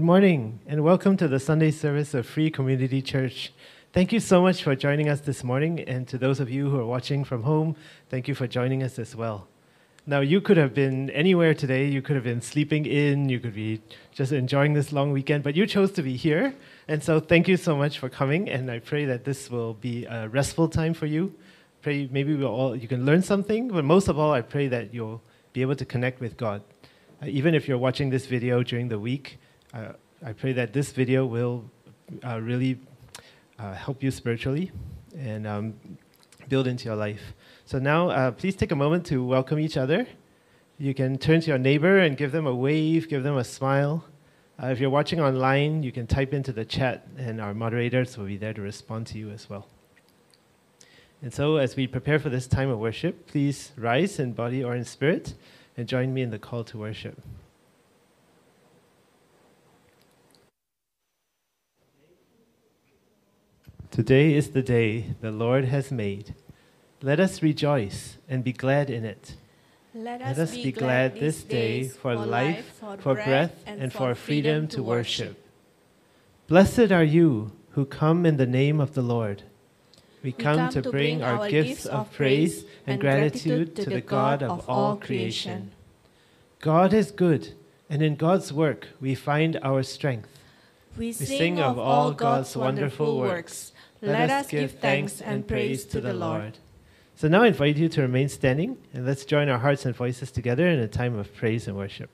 Good morning, and welcome to the Sunday service of Free Community Church. Thank you so much for joining us this morning, and to those of you who are watching from home, thank you for joining us as well. Now, you could have been anywhere today. You could have been sleeping in, you could be just enjoying this long weekend, but you chose to be here. And so, thank you so much for coming, and I pray that this will be a restful time for you. Pray maybe we'll all, you can learn something, but most of all, I pray that you'll be able to connect with God. Uh, even if you're watching this video during the week, uh, I pray that this video will uh, really uh, help you spiritually and um, build into your life. So now, uh, please take a moment to welcome each other. You can turn to your neighbor and give them a wave, give them a smile. Uh, if you're watching online, you can type into the chat, and our moderators will be there to respond to you as well. And so, as we prepare for this time of worship, please rise in body or in spirit and join me in the call to worship. Today is the day the Lord has made. Let us rejoice and be glad in it. Let Let us be glad this day for life, for breath, and for freedom to worship. Blessed are you who come in the name of the Lord. We come to bring our gifts of praise and gratitude to the God of all creation. God is good, and in God's work we find our strength. We sing of all God's wonderful works. Let us give thanks and praise to the Lord. So now I invite you to remain standing, and let's join our hearts and voices together in a time of praise and worship.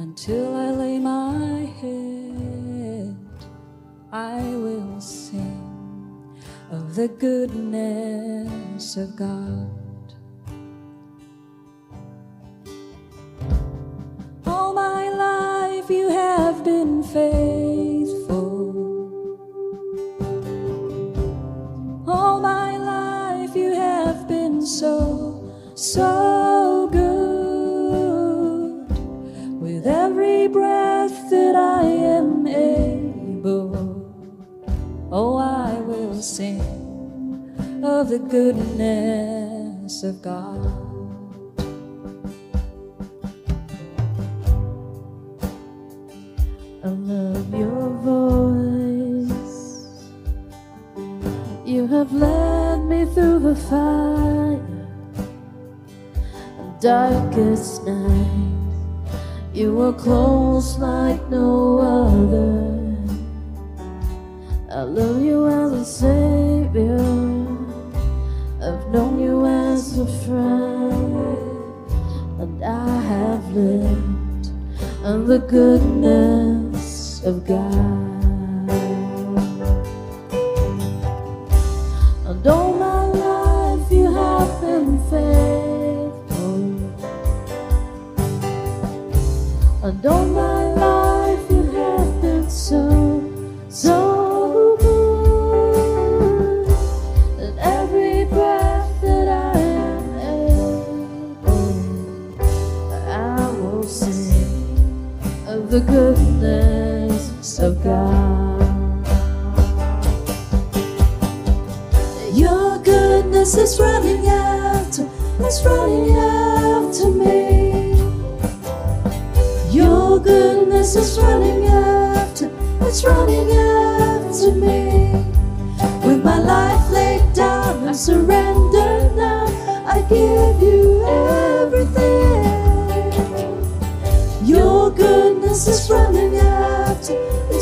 Until I lay my head, I will sing of the goodness of God. All my life you have been faithful. The goodness of God. I love your voice. You have led me through the fire and darkest night. You were close like no other. And I have lived in the goodness of God. And all my life you have been faithful. And all my the goodness of God. Your goodness is running after, it's running after me. Your goodness is running after, it's running after me. With my life laid down, I surrender now. I give you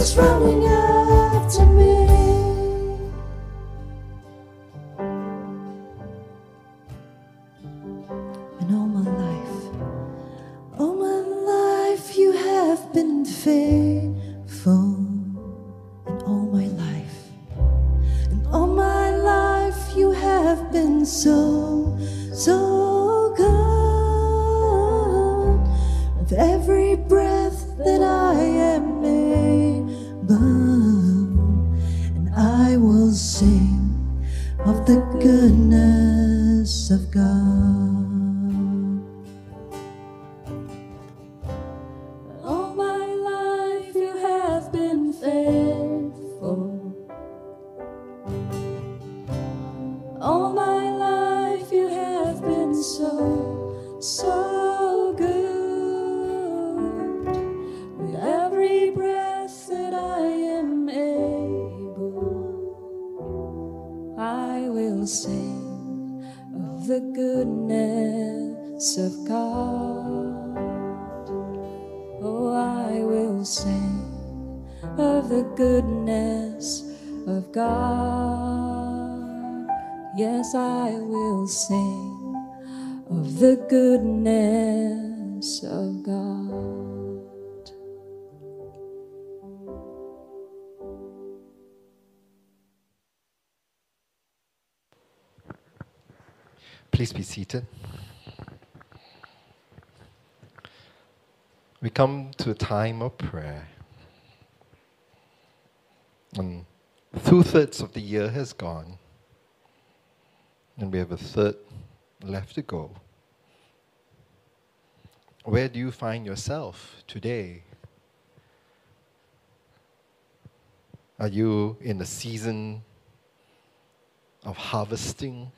it's running after me. Please be seated. We come to a time of prayer. And two thirds of the year has gone, and we have a third left to go. Where do you find yourself today? Are you in a season of harvesting?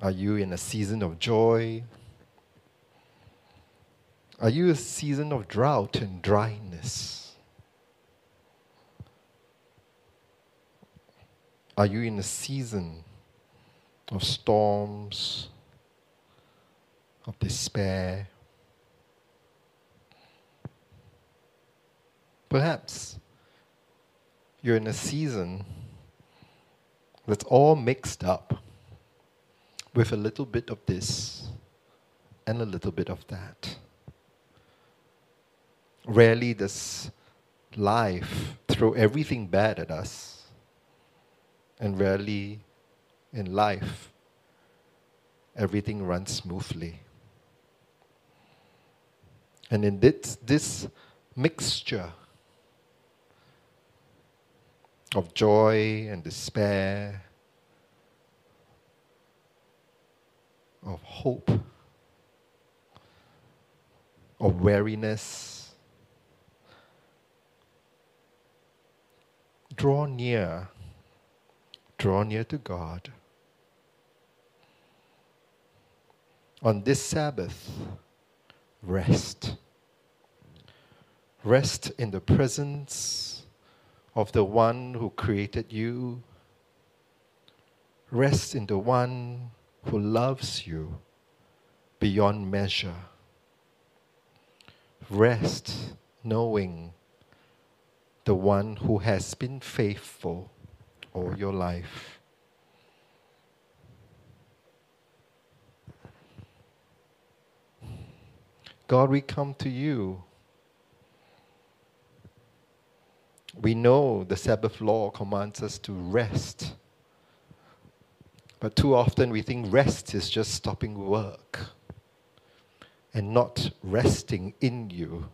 Are you in a season of joy? Are you a season of drought and dryness? Are you in a season of storms, of despair? Perhaps you're in a season that's all mixed up with a little bit of this and a little bit of that. Rarely does life throw everything bad at us, and rarely in life everything runs smoothly. And in this, this mixture of joy and despair, of hope, of weariness. Draw near, draw near to God. On this Sabbath, rest. Rest in the presence of the one who created you. Rest in the one who loves you beyond measure. Rest knowing the one who has been faithful all your life. God, we come to you. We know the Sabbath law commands us to rest. But too often we think rest is just stopping work and not resting in you.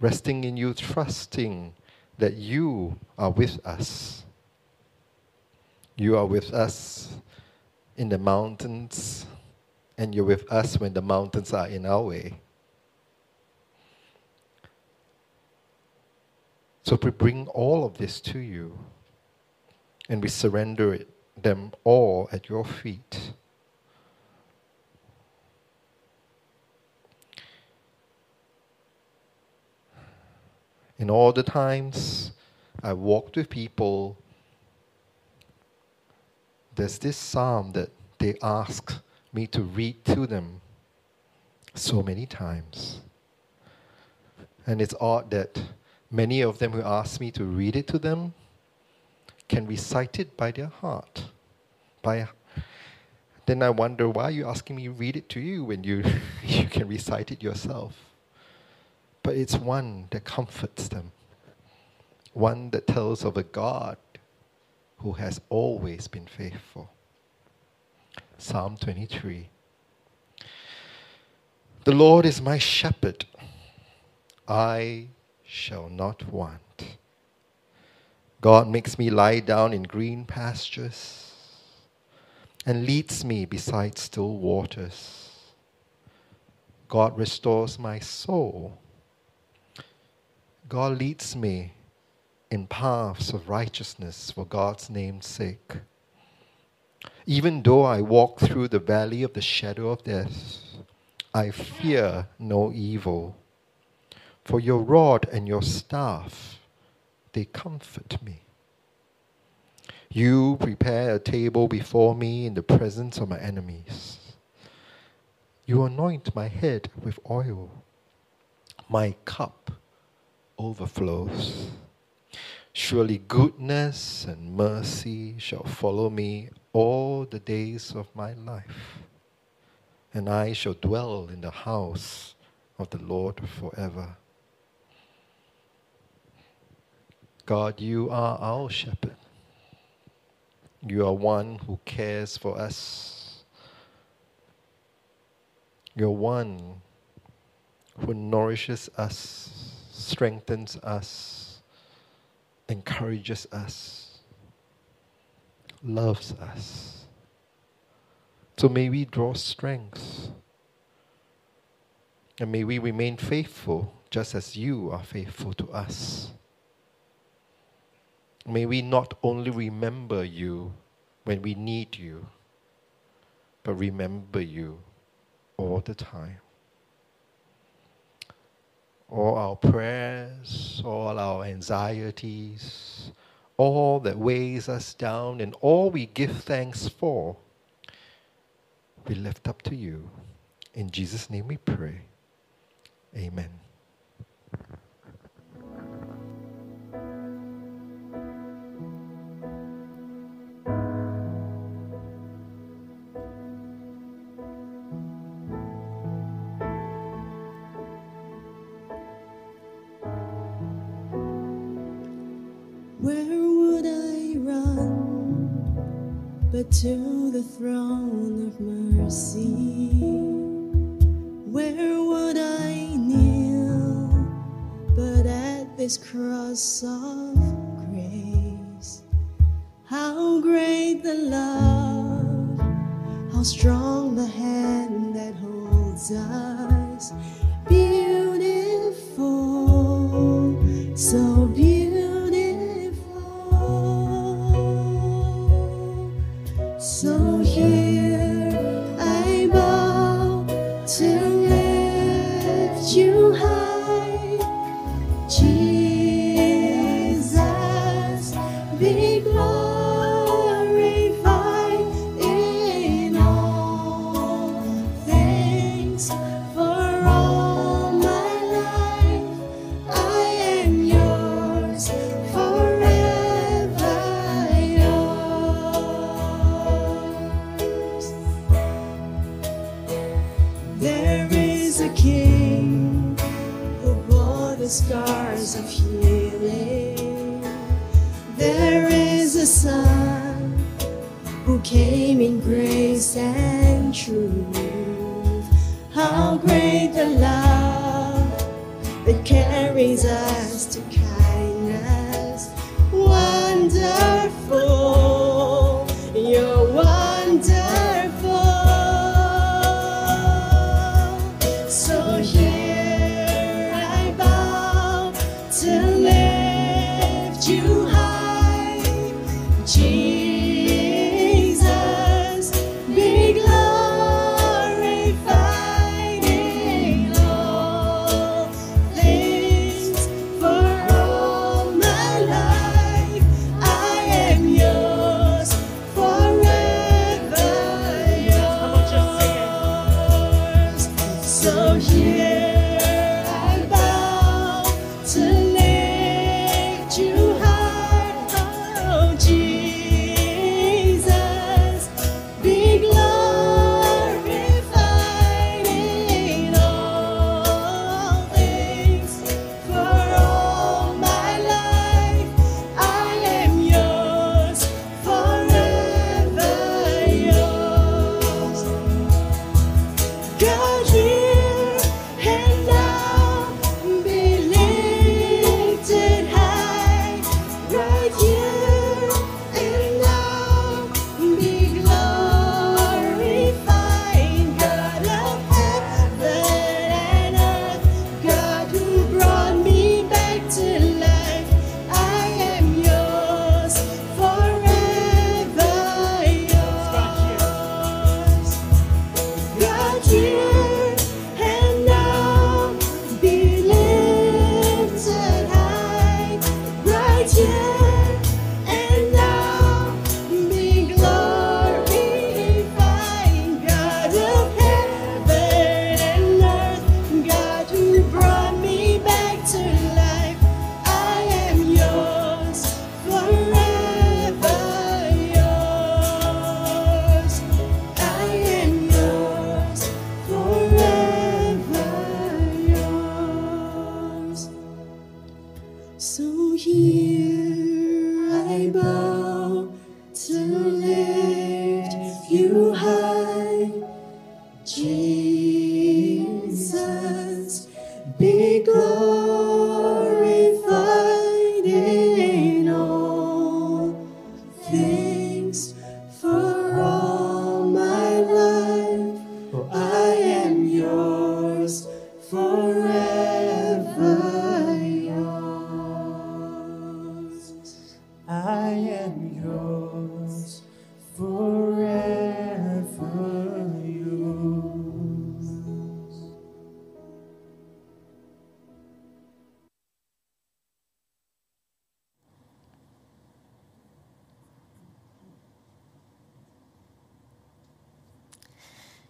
Resting in you, trusting that you are with us. You are with us in the mountains, and you're with us when the mountains are in our way. So if we bring all of this to you, and we surrender it, them all at your feet. In all the times I walked with people, there's this psalm that they ask me to read to them so many times. And it's odd that many of them who ask me to read it to them can recite it by their heart. By then I wonder why you're you asking me read it to you when you, you can recite it yourself. But it's one that comforts them, one that tells of a God who has always been faithful. Psalm 23. The Lord is my shepherd. I shall not want. God makes me lie down in green pastures and leads me beside still waters. God restores my soul. God leads me in paths of righteousness for God's name's sake. Even though I walk through the valley of the shadow of death, I fear no evil. For your rod and your staff, they comfort me. You prepare a table before me in the presence of my enemies. You anoint my head with oil. My cup overflows. Surely goodness and mercy shall follow me all the days of my life, and I shall dwell in the house of the Lord forever. God, you are our shepherd. You are one who cares for us. You're one who nourishes us, strengthens us, encourages us, loves us. So may we draw strength. And may we remain faithful just as you are faithful to us. May we not only remember you when we need you, but remember you all the time all our prayers, all our anxieties, all that weighs us down, and all we give thanks for, we lift up to you. In Jesus' name we pray. Amen. But to the throne of mercy. Where would I kneel but at this cross of grace? How great the love, how strong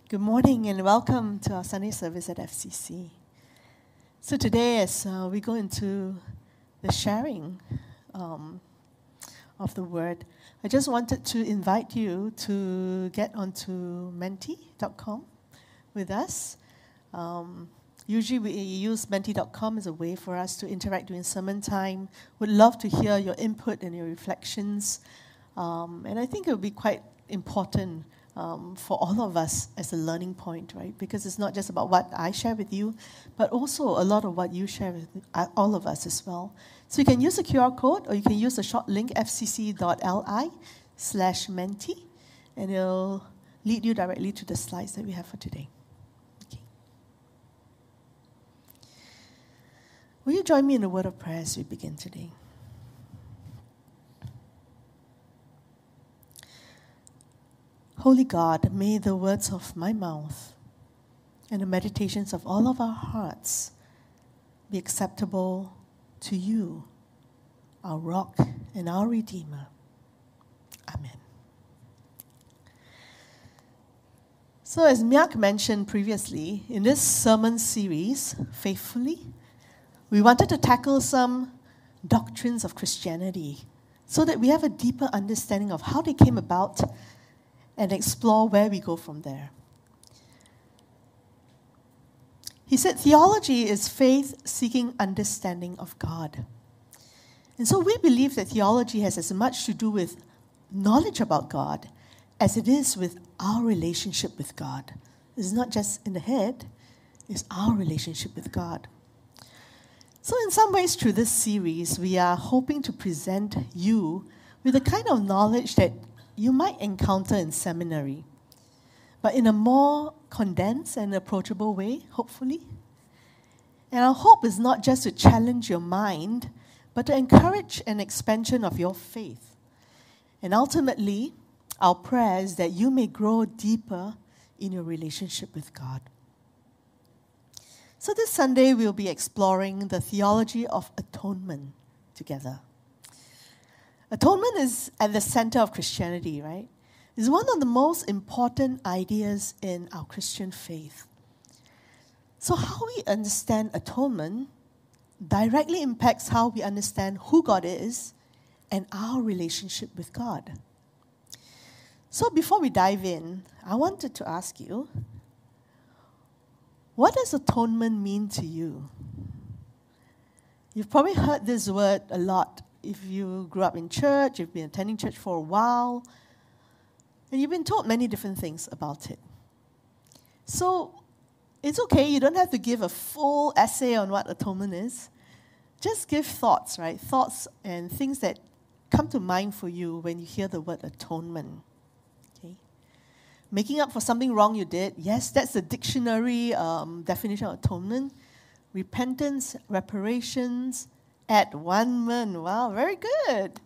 Good morning and welcome to our Sunday service at FCC. So, today, as uh, we go into the sharing um, of the word, I just wanted to invite you to get onto menti.com with us. Um, usually, we use menti.com as a way for us to interact during sermon time. Would love to hear your input and your reflections. Um, and I think it would be quite important um, for all of us as a learning point, right? Because it's not just about what I share with you, but also a lot of what you share with uh, all of us as well. So you can use the QR code or you can use the short link fcc.li slash menti, and it'll lead you directly to the slides that we have for today. Okay. Will you join me in a word of prayer as we begin today? Holy God, may the words of my mouth and the meditations of all of our hearts be acceptable to you, our rock and our redeemer. Amen. So, as Miak mentioned previously, in this sermon series, Faithfully, we wanted to tackle some doctrines of Christianity so that we have a deeper understanding of how they came about and explore where we go from there. He said theology is faith seeking understanding of God. And so we believe that theology has as much to do with knowledge about God as it is with our relationship with God. It's not just in the head, it's our relationship with God. So, in some ways, through this series, we are hoping to present you with the kind of knowledge that you might encounter in seminary, but in a more condensed and approachable way, hopefully. And our hope is not just to challenge your mind, but to encourage an expansion of your faith. And ultimately, our prayer is that you may grow deeper in your relationship with God. So, this Sunday, we'll be exploring the theology of atonement together. Atonement is at the center of Christianity, right? It's one of the most important ideas in our Christian faith. So, how we understand atonement directly impacts how we understand who God is and our relationship with God. So, before we dive in, I wanted to ask you what does atonement mean to you? You've probably heard this word a lot if you grew up in church, you've been attending church for a while, and you've been told many different things about it. So it's okay, you don't have to give a full essay on what atonement is. Just give thoughts, right? Thoughts and things that come to mind for you when you hear the word atonement. Okay? Making up for something wrong you did, yes, that's the dictionary um, definition of atonement. Repentance, reparations, at one month. Wow, very good.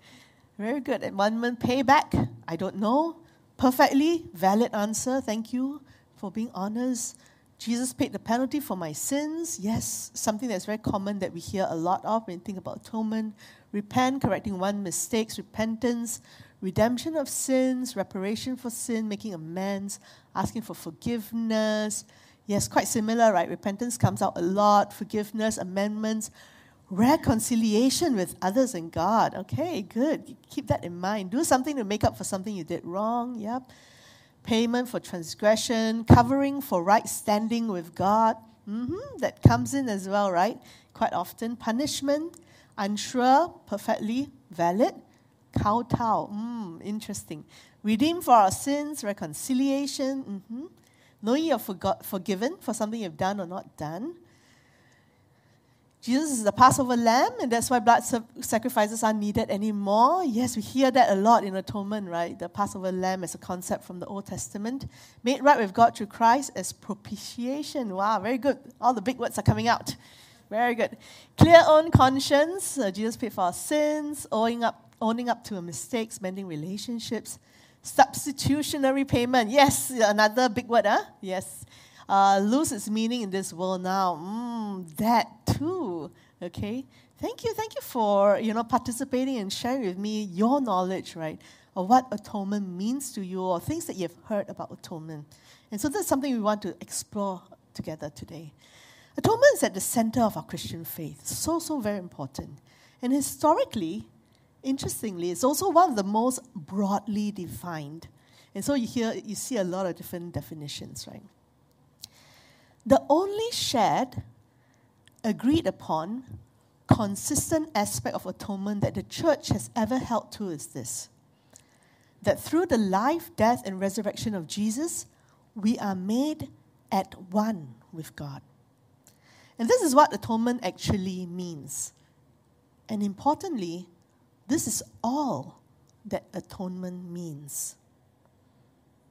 Very good. At one month payback, I don't know. Perfectly valid answer. Thank you for being honest. Jesus paid the penalty for my sins. Yes, something that's very common that we hear a lot of when we think about atonement. Repent, correcting one mistakes, repentance, redemption of sins, reparation for sin, making amends, asking for forgiveness. Yes, quite similar, right? Repentance comes out a lot, forgiveness, amendments, reconciliation with others and God. Okay, good. Keep that in mind. Do something to make up for something you did wrong. Yep. Payment for transgression, covering for right standing with God. Mm-hmm. That comes in as well, right? Quite often. Punishment, Unsure, perfectly valid. Kowtow, mm, interesting. Redeem for our sins, reconciliation. Mm-hmm. Knowing you're forgot, forgiven for something you've done or not done. Jesus is the Passover lamb, and that's why blood sacrifices are needed anymore. Yes, we hear that a lot in atonement, right? The Passover lamb is a concept from the Old Testament. Made right with God through Christ as propitiation. Wow, very good. All the big words are coming out. Very good. Clear own conscience. Uh, Jesus paid for our sins, owning up, owning up to our mistakes, mending relationships. Substitutionary payment. Yes, another big word, huh? Yes uh, lose its meaning in this world now. Mm, that too. Okay. Thank you. Thank you for you know participating and sharing with me your knowledge, right, of what atonement means to you or things that you've heard about atonement. And so that's something we want to explore together today. Atonement is at the center of our Christian faith. So, so very important. And historically, interestingly, it's also one of the most broadly defined. And so you hear you see a lot of different definitions, right? The only shared, agreed upon, consistent aspect of atonement that the church has ever held to is this that through the life, death, and resurrection of Jesus, we are made at one with God. And this is what atonement actually means. And importantly, this is all that atonement means.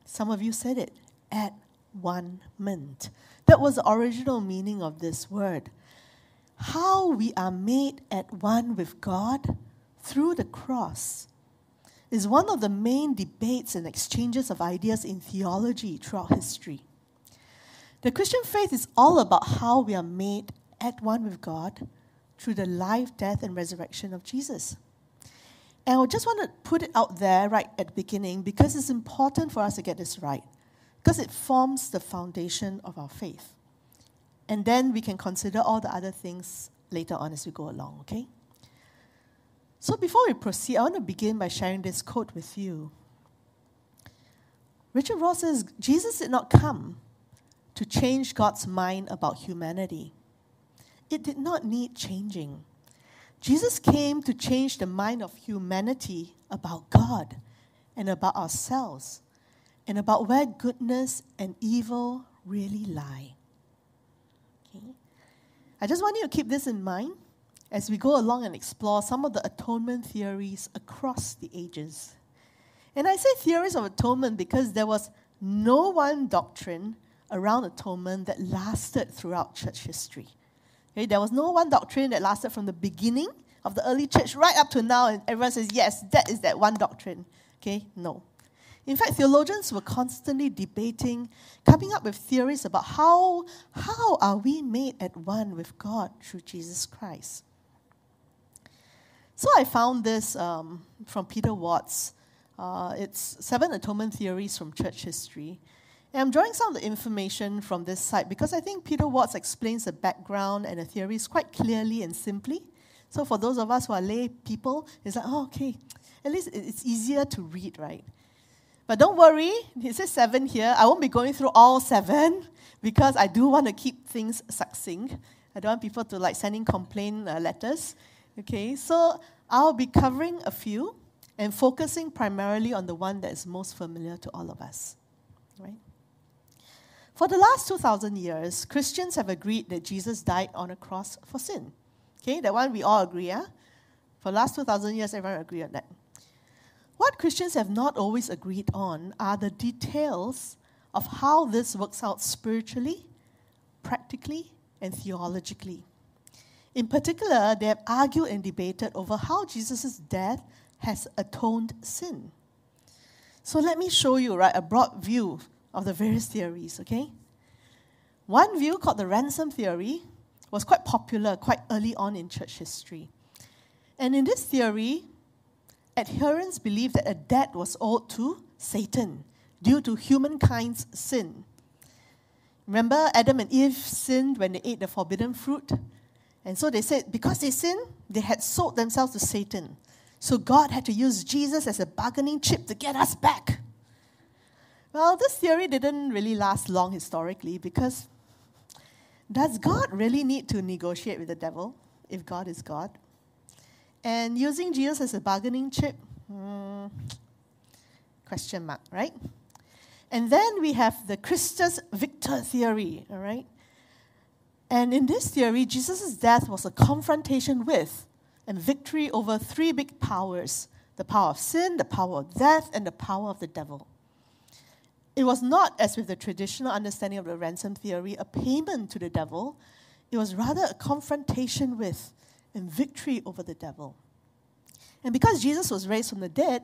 Some of you said it at one mint. That was the original meaning of this word. How we are made at one with God through the cross is one of the main debates and exchanges of ideas in theology throughout history. The Christian faith is all about how we are made at one with God through the life, death, and resurrection of Jesus. And I just want to put it out there right at the beginning because it's important for us to get this right because it forms the foundation of our faith. And then we can consider all the other things later on as we go along, okay? So before we proceed, I want to begin by sharing this quote with you. Richard Rohr says Jesus did not come to change God's mind about humanity. It did not need changing. Jesus came to change the mind of humanity about God and about ourselves and about where goodness and evil really lie. Okay? I just want you to keep this in mind as we go along and explore some of the atonement theories across the ages. And I say theories of atonement because there was no one doctrine around atonement that lasted throughout church history. Okay? There was no one doctrine that lasted from the beginning of the early church right up to now, and everyone says, yes, that is that one doctrine. Okay? No. In fact, theologians were constantly debating, coming up with theories about how, how are we made at one with God through Jesus Christ. So I found this um, from Peter Watts. Uh, it's Seven Atonement Theories from Church History. And I'm drawing some of the information from this site because I think Peter Watts explains the background and the theories quite clearly and simply. So for those of us who are lay people, it's like, oh, okay, at least it's easier to read, right? But don't worry, it says seven here. I won't be going through all seven because I do want to keep things succinct. I don't want people to like sending complaint uh, letters. Okay, so I'll be covering a few and focusing primarily on the one that is most familiar to all of us. Right? For the last 2,000 years, Christians have agreed that Jesus died on a cross for sin. Okay, that one we all agree, yeah? For the last 2,000 years, everyone agree on that. What Christians have not always agreed on are the details of how this works out spiritually, practically, and theologically. In particular, they have argued and debated over how Jesus' death has atoned sin. So let me show you right, a broad view of the various theories, okay? One view called the ransom theory was quite popular quite early on in church history. And in this theory, adherents believed that a debt was owed to Satan due to humankind's sin. Remember, Adam and Eve sinned when they ate the forbidden fruit? And so they said, because they sinned, they had sold themselves to Satan. So God had to use Jesus as a bargaining chip to get us back. Well, this theory didn't really last long historically because does God really need to negotiate with the devil if God is God? And using Jesus as a bargaining chip, hmm, question mark, right? And then we have the Christus Victor theory, all right? And in this theory, Jesus' death was a confrontation with and victory over three big powers the power of sin, the power of death, and the power of the devil. It was not, as with the traditional understanding of the ransom theory, a payment to the devil. It was rather a confrontation with and victory over the devil. And because Jesus was raised from the dead,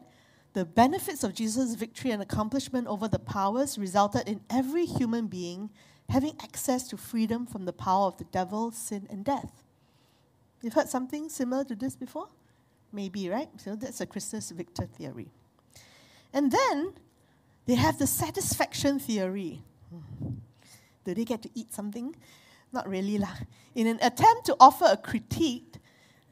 the benefits of Jesus' victory and accomplishment over the powers resulted in every human being having access to freedom from the power of the devil, sin, and death. You've heard something similar to this before? Maybe, right? So that's a Christus Victor theory. And then they have the satisfaction theory. Hmm. Do they get to eat something? Not really lah. In an attempt to offer a critique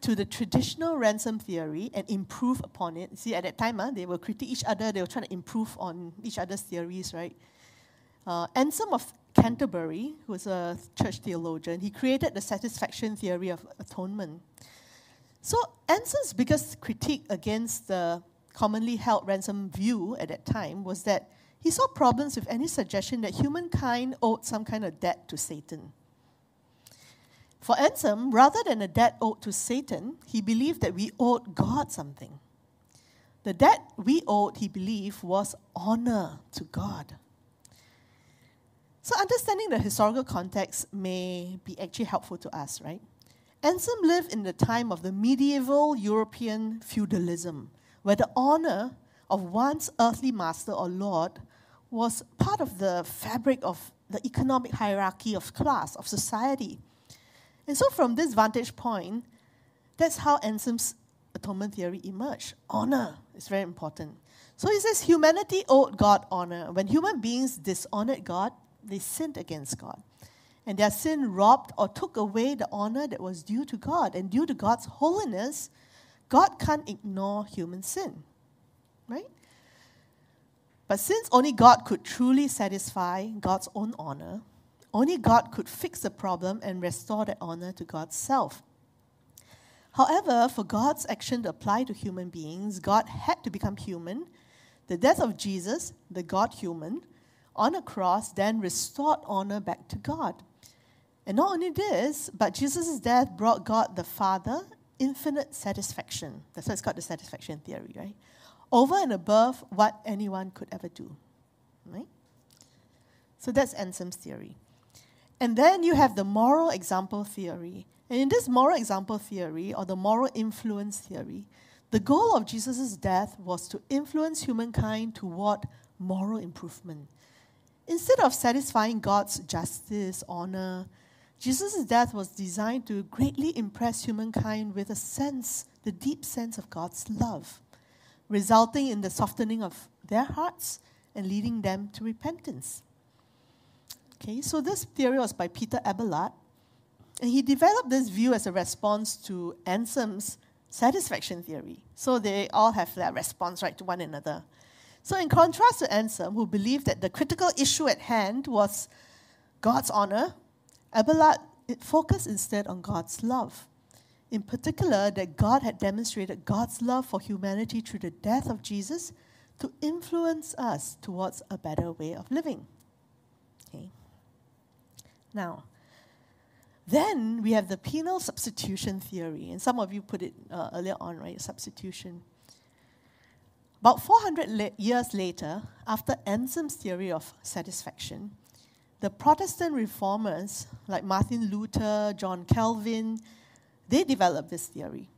to the traditional ransom theory and improve upon it. See, at that time, uh, they were critique each other, they were trying to improve on each other's theories, right? Uh, Anselm of Canterbury, who was a church theologian, he created the satisfaction theory of atonement. So, Anselm's biggest critique against the commonly held ransom view at that time was that he saw problems with any suggestion that humankind owed some kind of debt to Satan. For Anselm, rather than a debt owed to Satan, he believed that we owed God something. The debt we owed, he believed, was honor to God. So, understanding the historical context may be actually helpful to us, right? Anselm lived in the time of the medieval European feudalism, where the honor of one's earthly master or lord was part of the fabric of the economic hierarchy of class, of society. And so, from this vantage point, that's how Anselm's atonement theory emerged. Honor is very important. So he says humanity owed God honor. When human beings dishonored God, they sinned against God. And their sin robbed or took away the honor that was due to God. And due to God's holiness, God can't ignore human sin. Right? But since only God could truly satisfy God's own honor, only God could fix the problem and restore that honor to God's self. However, for God's action to apply to human beings, God had to become human. The death of Jesus, the God human, on a cross then restored honor back to God. And not only this, but Jesus' death brought God the Father infinite satisfaction. That's why it's called the satisfaction theory, right? Over and above what anyone could ever do. Right? So that's Anselm's theory. And then you have the moral example theory. And in this moral example theory, or the moral influence theory, the goal of Jesus' death was to influence humankind toward moral improvement. Instead of satisfying God's justice, honor, Jesus' death was designed to greatly impress humankind with a sense, the deep sense of God's love, resulting in the softening of their hearts and leading them to repentance. Okay, so this theory was by Peter Abelard, and he developed this view as a response to Anselm's satisfaction theory. So they all have that response right to one another. So, in contrast to Anselm, who believed that the critical issue at hand was God's honor, Abelard focused instead on God's love. In particular, that God had demonstrated God's love for humanity through the death of Jesus to influence us towards a better way of living. Okay. Now, then we have the penal substitution theory, and some of you put it uh, earlier on, right? Substitution. About 400 la- years later, after Anselm's theory of satisfaction, the Protestant reformers like Martin Luther, John Calvin, they developed this theory.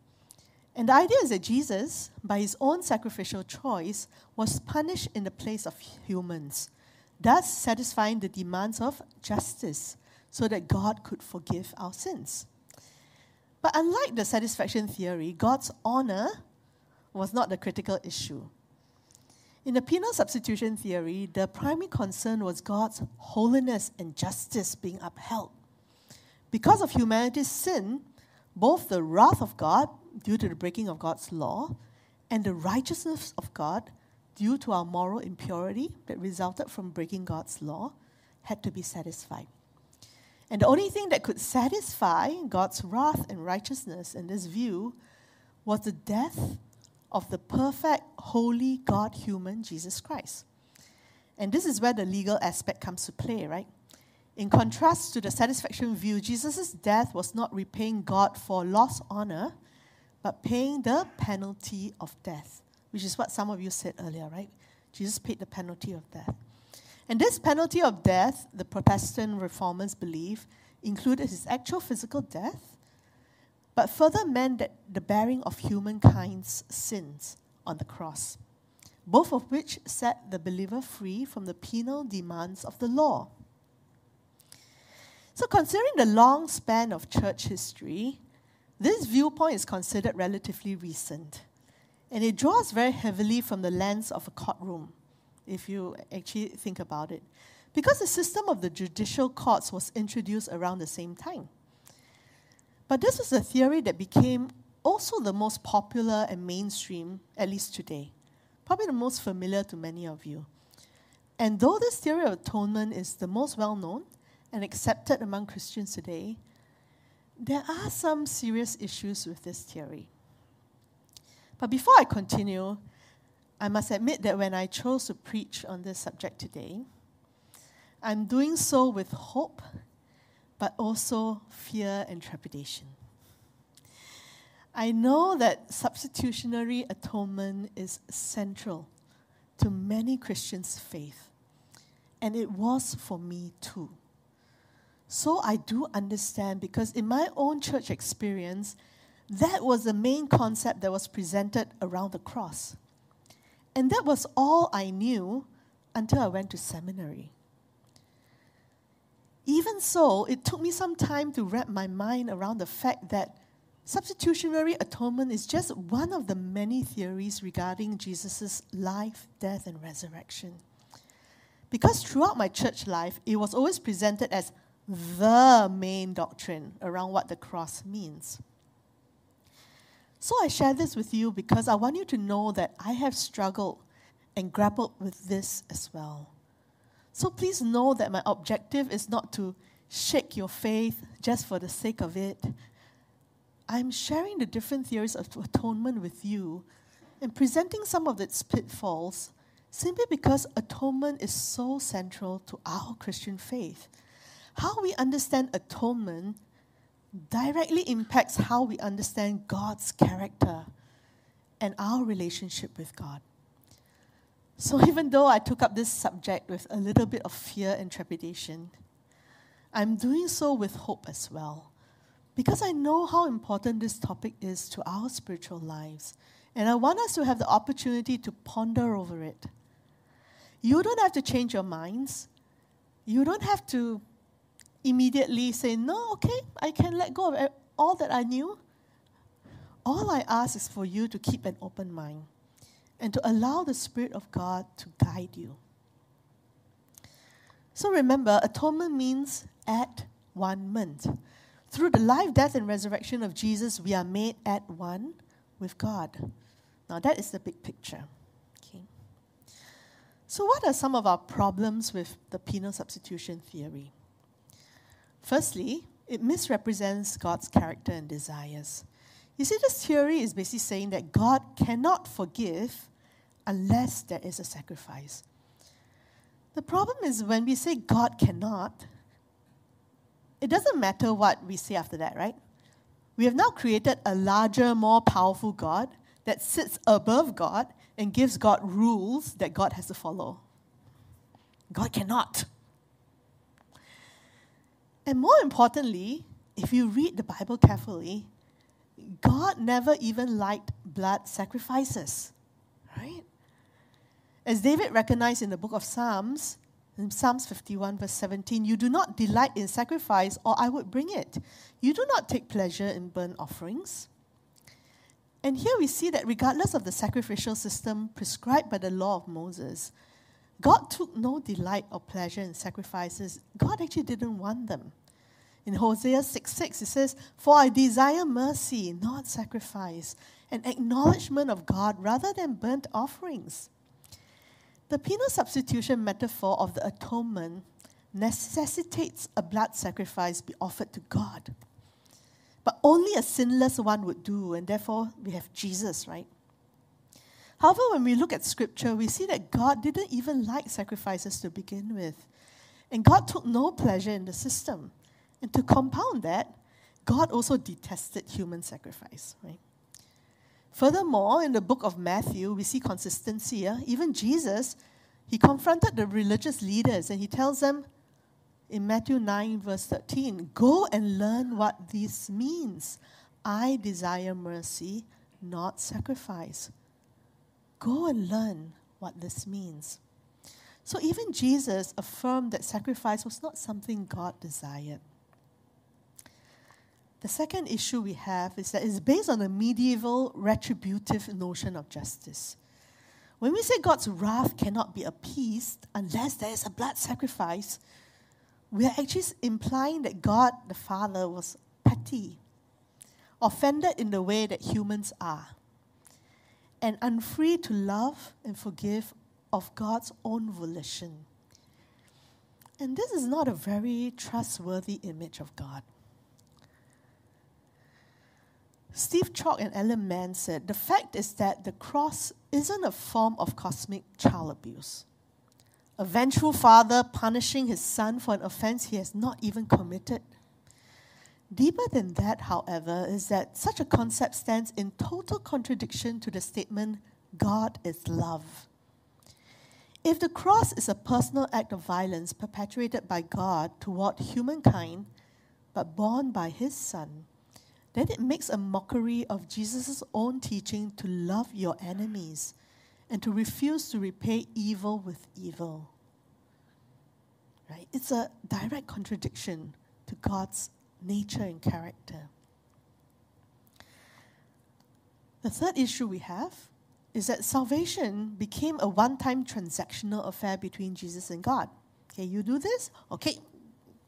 And the idea is that Jesus, by his own sacrificial choice, was punished in the place of humans, thus satisfying the demands of justice so that God could forgive our sins. But unlike the satisfaction theory, God's honor was not the critical issue. In the penal substitution theory, the primary concern was God's holiness and justice being upheld. Because of humanity's sin, both the wrath of God, due to the breaking of God's law, and the righteousness of God, due to our moral impurity that resulted from breaking God's law, had to be satisfied. And the only thing that could satisfy God's wrath and righteousness in this view was the death of the perfect, holy God human, Jesus Christ. And this is where the legal aspect comes to play, right? In contrast to the satisfaction view, Jesus' death was not repaying God for lost honor, but paying the penalty of death, which is what some of you said earlier, right? Jesus paid the penalty of death. And this penalty of death, the Protestant reformers believe, included his actual physical death, but further meant that the bearing of humankind's sins on the cross, both of which set the believer free from the penal demands of the law. So, considering the long span of church history, this viewpoint is considered relatively recent. And it draws very heavily from the lens of a courtroom, if you actually think about it. Because the system of the judicial courts was introduced around the same time. But this was a theory that became also the most popular and mainstream, at least today. Probably the most familiar to many of you. And though this theory of atonement is the most well known and accepted among Christians today, there are some serious issues with this theory. But before I continue, I must admit that when I chose to preach on this subject today, I'm doing so with hope, but also fear and trepidation. I know that substitutionary atonement is central to many Christians' faith, and it was for me too. So I do understand because in my own church experience, that was the main concept that was presented around the cross. And that was all I knew until I went to seminary. Even so, it took me some time to wrap my mind around the fact that substitutionary atonement is just one of the many theories regarding Jesus' life, death, and resurrection. Because throughout my church life, it was always presented as the main doctrine around what the cross means. So I share this with you because I want you to know that I have struggled and grappled with this as well. So please know that my objective is not to shake your faith just for the sake of it. I'm sharing the different theories of atonement with you and presenting some of its pitfalls simply because atonement is so central to our Christian faith. How we understand atonement directly impacts how we understand God's character and our relationship with God. So, even though I took up this subject with a little bit of fear and trepidation, I'm doing so with hope as well. Because I know how important this topic is to our spiritual lives. And I want us to have the opportunity to ponder over it. You don't have to change your minds. You don't have to immediately say, No, okay, I can let go of all that I knew. All I ask is for you to keep an open mind and to allow the Spirit of God to guide you. So remember, atonement means at one month. Through the life, death, and resurrection of Jesus, we are made at one with God. Now, that is the big picture. Okay. So, what are some of our problems with the penal substitution theory? Firstly, it misrepresents God's character and desires. You see, this theory is basically saying that God cannot forgive unless there is a sacrifice. The problem is when we say God cannot, it doesn't matter what we say after that, right? We have now created a larger, more powerful God that sits above God and gives God rules that God has to follow. God cannot. And more importantly, if you read the Bible carefully, God never even liked blood sacrifices, right? As David recognized in the book of Psalms, in Psalms 51, verse 17, you do not delight in sacrifice, or I would bring it. You do not take pleasure in burnt offerings. And here we see that regardless of the sacrificial system prescribed by the law of Moses, God took no delight or pleasure in sacrifices. God actually didn't want them. In Hosea 6 6, it says, For I desire mercy, not sacrifice, an acknowledgement of God rather than burnt offerings. The penal substitution metaphor of the atonement necessitates a blood sacrifice be offered to God. but only a sinless one would do, and therefore we have Jesus, right? However, when we look at scripture, we see that God didn't even like sacrifices to begin with. And God took no pleasure in the system. And to compound that, God also detested human sacrifice, right? Furthermore, in the book of Matthew, we see consistency. Yeah? Even Jesus, he confronted the religious leaders and he tells them in Matthew 9, verse 13, Go and learn what this means. I desire mercy, not sacrifice. Go and learn what this means. So even Jesus affirmed that sacrifice was not something God desired. The second issue we have is that it's based on a medieval retributive notion of justice. When we say God's wrath cannot be appeased unless there is a blood sacrifice, we are actually implying that God the Father was petty, offended in the way that humans are, and unfree to love and forgive of God's own volition. And this is not a very trustworthy image of God. Steve Chalke and Alan Mann said the fact is that the cross isn't a form of cosmic child abuse. A vengeful father punishing his son for an offense he has not even committed. Deeper than that, however, is that such a concept stands in total contradiction to the statement, God is love. If the cross is a personal act of violence perpetrated by God toward humankind, but borne by his Son, then it makes a mockery of Jesus' own teaching to love your enemies and to refuse to repay evil with evil. Right? It's a direct contradiction to God's nature and character. The third issue we have is that salvation became a one time transactional affair between Jesus and God. Okay, you do this, okay,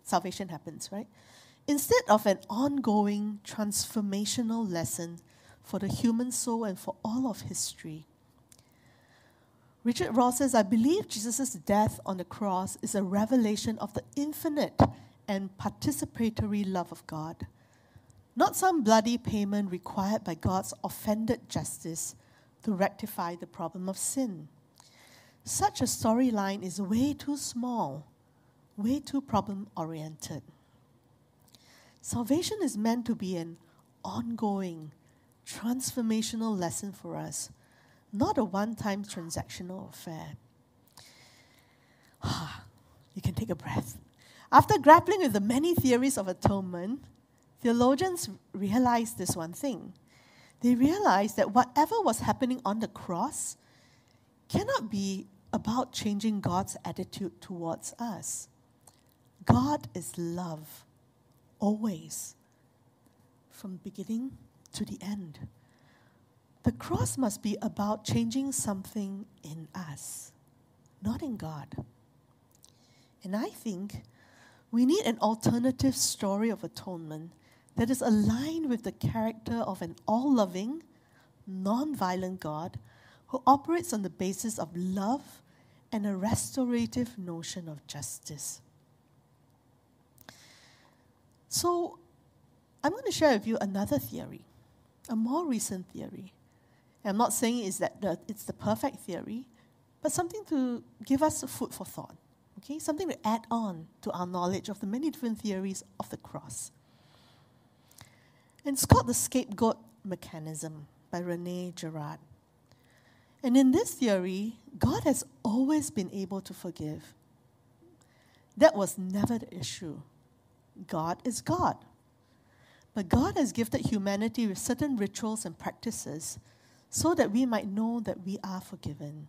salvation happens, right? instead of an ongoing transformational lesson for the human soul and for all of history. Richard Rohr says, I believe Jesus' death on the cross is a revelation of the infinite and participatory love of God, not some bloody payment required by God's offended justice to rectify the problem of sin. Such a storyline is way too small, way too problem oriented. Salvation is meant to be an ongoing, transformational lesson for us, not a one time transactional affair. you can take a breath. After grappling with the many theories of atonement, theologians realized this one thing. They realized that whatever was happening on the cross cannot be about changing God's attitude towards us. God is love always, from beginning to the end. The cross must be about changing something in us, not in God. And I think we need an alternative story of atonement that is aligned with the character of an all loving, non violent God who operates on the basis of love and a restorative notion of justice. So, I'm going to share with you another theory, a more recent theory. And I'm not saying it's that the, it's the perfect theory, but something to give us food for thought. Okay, something to add on to our knowledge of the many different theories of the cross. And it's called the scapegoat mechanism by Rene Girard. And in this theory, God has always been able to forgive. That was never the issue. God is God. But God has gifted humanity with certain rituals and practices so that we might know that we are forgiven.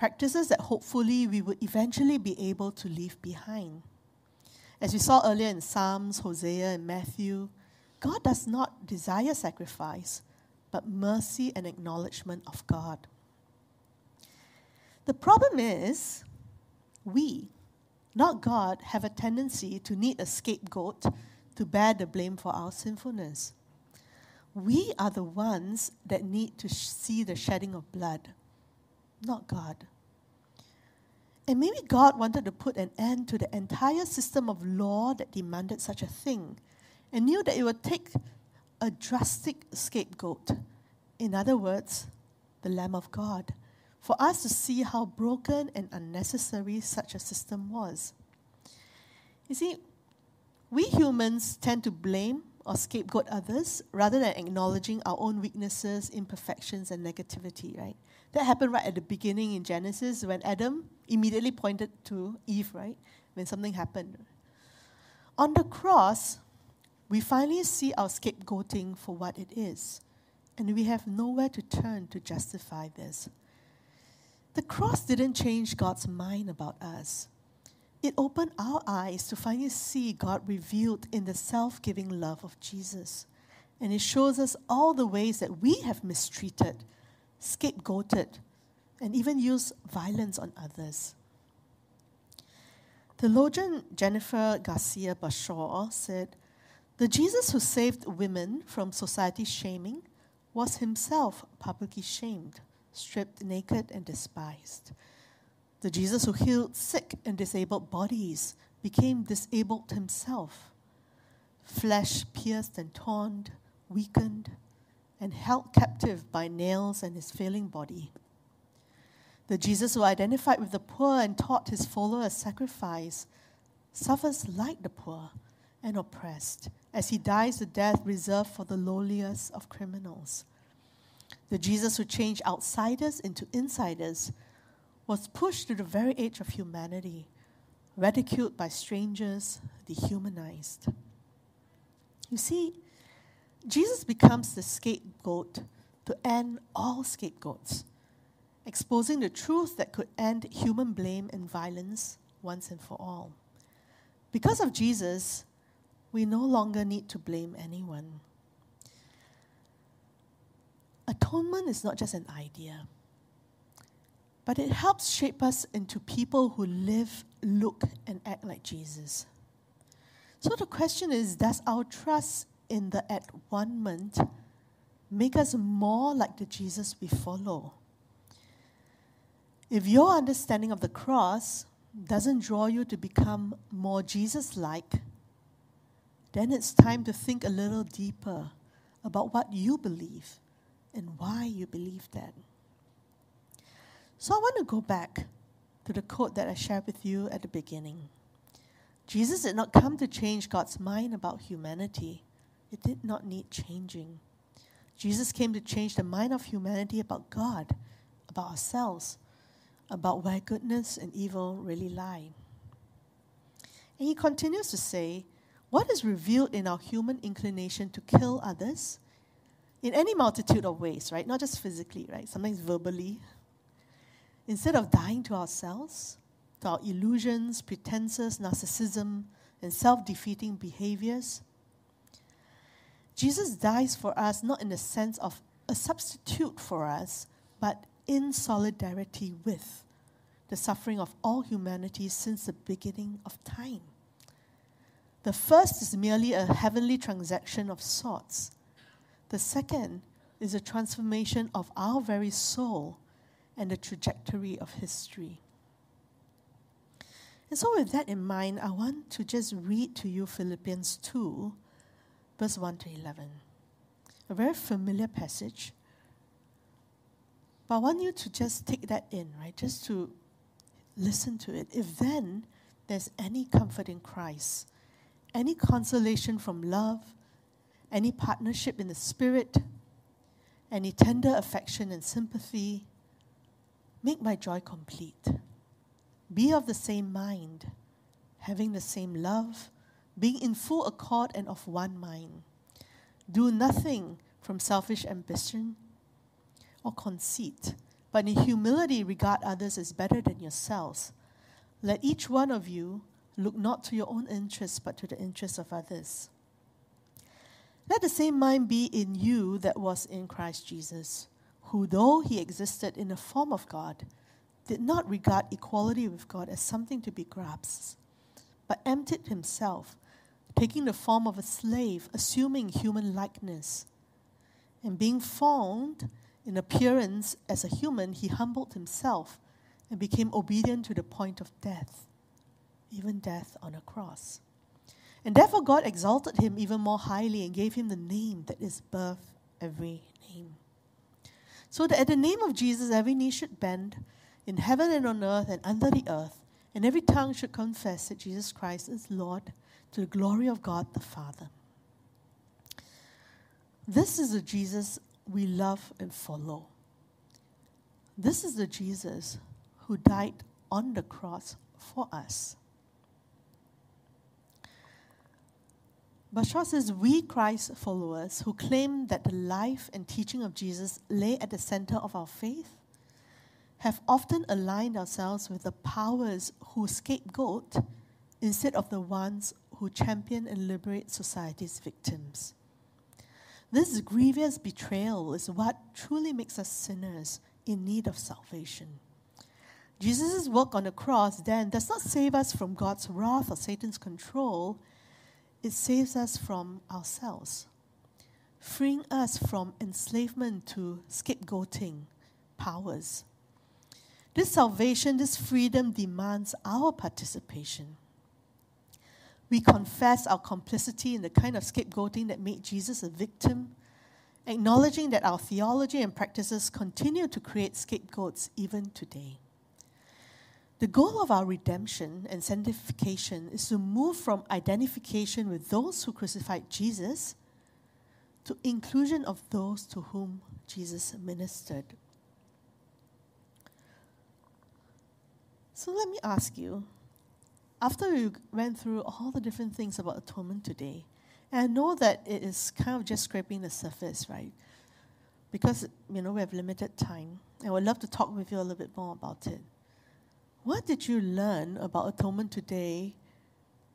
Practices that hopefully we would eventually be able to leave behind. As we saw earlier in Psalms, Hosea, and Matthew, God does not desire sacrifice, but mercy and acknowledgement of God. The problem is, we, not God, have a tendency to need a scapegoat to bear the blame for our sinfulness. We are the ones that need to see the shedding of blood, not God. And maybe God wanted to put an end to the entire system of law that demanded such a thing and knew that it would take a drastic scapegoat, in other words, the Lamb of God, for us to see how broken and unnecessary such a system was. You see, we humans tend to blame or scapegoat others rather than acknowledging our own weaknesses, imperfections, and negativity, right? That happened right at the beginning in Genesis when Adam immediately pointed to Eve, right? When something happened. On the cross, we finally see our scapegoating for what it is, and we have nowhere to turn to justify this. The cross didn't change God's mind about us. It opened our eyes to finally see God revealed in the self giving love of Jesus. And it shows us all the ways that we have mistreated, scapegoated, and even used violence on others. Theologian Jennifer Garcia Bashaw said, The Jesus who saved women from society's shaming was himself publicly shamed, stripped naked, and despised. The Jesus who healed sick and disabled bodies became disabled himself, flesh pierced and torn, weakened, and held captive by nails and his failing body. The Jesus who identified with the poor and taught his followers sacrifice suffers like the poor and oppressed as he dies the death reserved for the lowliest of criminals. The Jesus who changed outsiders into insiders was pushed to the very edge of humanity, ridiculed by strangers, dehumanized. You see, Jesus becomes the scapegoat to end all scapegoats, exposing the truth that could end human blame and violence once and for all. Because of Jesus, we no longer need to blame anyone. Atonement is not just an idea but it helps shape us into people who live, look, and act like Jesus. So the question is Does our trust in the at one make us more like the Jesus we follow? If your understanding of the cross doesn't draw you to become more Jesus like, then it's time to think a little deeper about what you believe and why you believe that. So I want to go back to the quote that I shared with you at the beginning. Jesus did not come to change God's mind about humanity, it did not need changing. Jesus came to change the mind of humanity about God, about ourselves, about where goodness and evil really lie. And he continues to say, What is revealed in our human inclination to kill others? In any multitude of ways, right? Not just physically, right? Sometimes verbally, Instead of dying to ourselves, to our illusions, pretenses, narcissism, and self defeating behaviors, Jesus dies for us not in the sense of a substitute for us, but in solidarity with the suffering of all humanity since the beginning of time. The first is merely a heavenly transaction of sorts. The second is a transformation of our very soul and the trajectory of history. And so, with that in mind, I want to just read to you Philippians 2, verse 1 to 11. A very familiar passage. But I want you to just take that in, right? Just to listen to it. If then there's any comfort in Christ, any consolation from love, any partnership in the Spirit, any tender affection and sympathy, Make my joy complete. Be of the same mind, having the same love, being in full accord and of one mind. Do nothing from selfish ambition or conceit, but in humility regard others as better than yourselves. Let each one of you look not to your own interests, but to the interests of others. Let the same mind be in you that was in Christ Jesus who, though he existed in the form of God, did not regard equality with God as something to be grasped, but emptied himself, taking the form of a slave, assuming human likeness. And being found in appearance as a human, he humbled himself and became obedient to the point of death, even death on a cross. And therefore, God exalted him even more highly and gave him the name that is above every name. So that at the name of Jesus, every knee should bend in heaven and on earth and under the earth, and every tongue should confess that Jesus Christ is Lord to the glory of God the Father. This is the Jesus we love and follow. This is the Jesus who died on the cross for us. Bashaw says, We Christ followers who claim that the life and teaching of Jesus lay at the center of our faith have often aligned ourselves with the powers who scapegoat instead of the ones who champion and liberate society's victims. This grievous betrayal is what truly makes us sinners in need of salvation. Jesus' work on the cross then does not save us from God's wrath or Satan's control, it saves us from ourselves, freeing us from enslavement to scapegoating powers. This salvation, this freedom demands our participation. We confess our complicity in the kind of scapegoating that made Jesus a victim, acknowledging that our theology and practices continue to create scapegoats even today. The goal of our redemption and sanctification is to move from identification with those who crucified Jesus to inclusion of those to whom Jesus ministered. So let me ask you after we went through all the different things about atonement today, and I know that it is kind of just scraping the surface, right? Because, you know, we have limited time. I would love to talk with you a little bit more about it. What did you learn about atonement today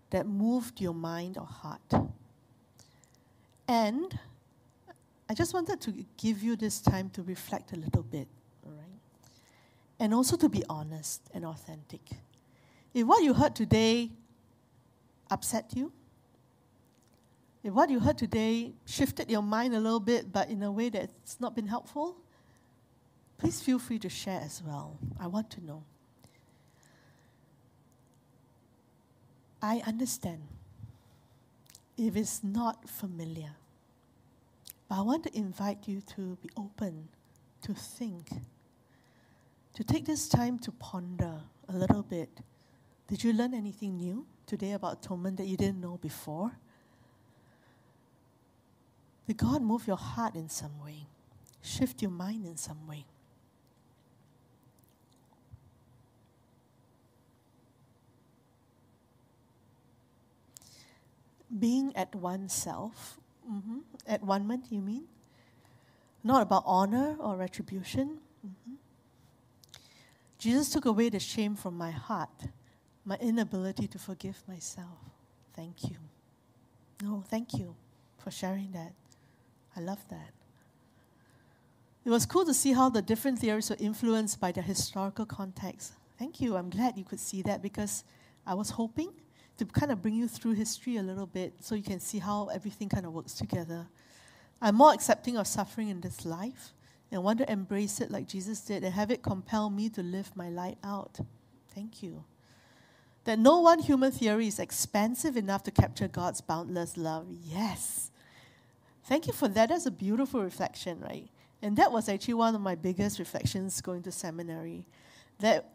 that moved your mind or heart? And I just wanted to give you this time to reflect a little bit, all right? And also to be honest and authentic. If what you heard today upset you, if what you heard today shifted your mind a little bit, but in a way that's not been helpful, please feel free to share as well. I want to know. I understand if it's not familiar, but I want to invite you to be open, to think, to take this time to ponder a little bit did you learn anything new today about atonement that you didn't know before? Did God move your heart in some way? Shift your mind in some way? Being at oneself, mm-hmm. at one moment, you mean? Not about honor or retribution. Mm-hmm. Jesus took away the shame from my heart my inability to forgive myself. Thank you. No, thank you for sharing that. I love that. It was cool to see how the different theories were influenced by their historical context. Thank you. I'm glad you could see that because I was hoping to kind of bring you through history a little bit so you can see how everything kind of works together. I'm more accepting of suffering in this life and want to embrace it like Jesus did and have it compel me to live my life out. Thank you that no one human theory is expansive enough to capture God's boundless love. Yes. Thank you for that. That's a beautiful reflection, right? And that was actually one of my biggest reflections going to seminary. That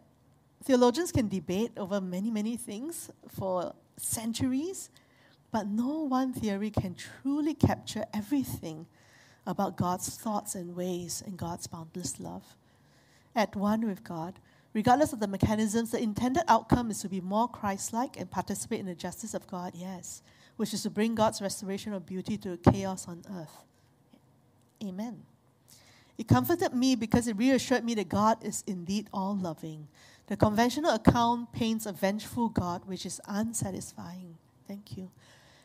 theologians can debate over many, many things for centuries, but no one theory can truly capture everything about God's thoughts and ways and God's boundless love. At one with God, Regardless of the mechanisms, the intended outcome is to be more Christ like and participate in the justice of God, yes, which is to bring God's restoration of beauty to chaos on earth. Amen. It comforted me because it reassured me that God is indeed all loving. The conventional account paints a vengeful God which is unsatisfying. Thank you.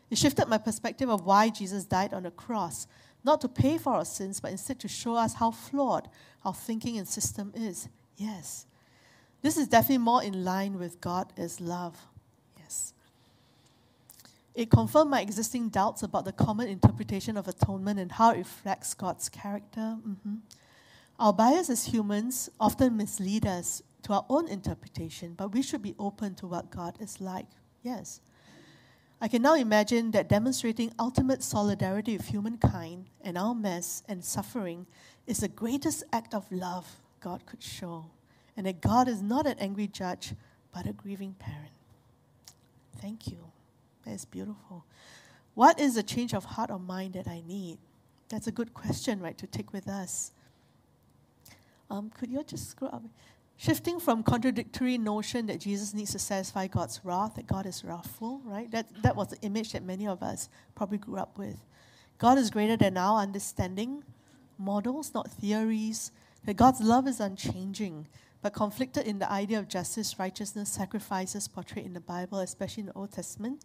It shifted my perspective of why Jesus died on the cross, not to pay for our sins, but instead to show us how flawed our thinking and system is. Yes, this is definitely more in line with God as love. Yes. It confirmed my existing doubts about the common interpretation of atonement and how it reflects God's character. Mm-hmm. Our bias as humans often mislead us to our own interpretation, but we should be open to what God is like. Yes. I can now imagine that demonstrating ultimate solidarity with humankind and our mess and suffering is the greatest act of love God could show, and that God is not an angry judge, but a grieving parent. Thank you. That is beautiful. What is the change of heart or mind that I need? That's a good question, right, to take with us. Um, could you just scroll up? Shifting from contradictory notion that Jesus needs to satisfy God's wrath, that God is wrathful, right? That, that was the image that many of us probably grew up with. God is greater than our understanding, models, not theories, that God's love is unchanging, but conflicted in the idea of justice, righteousness, sacrifices portrayed in the Bible, especially in the Old Testament,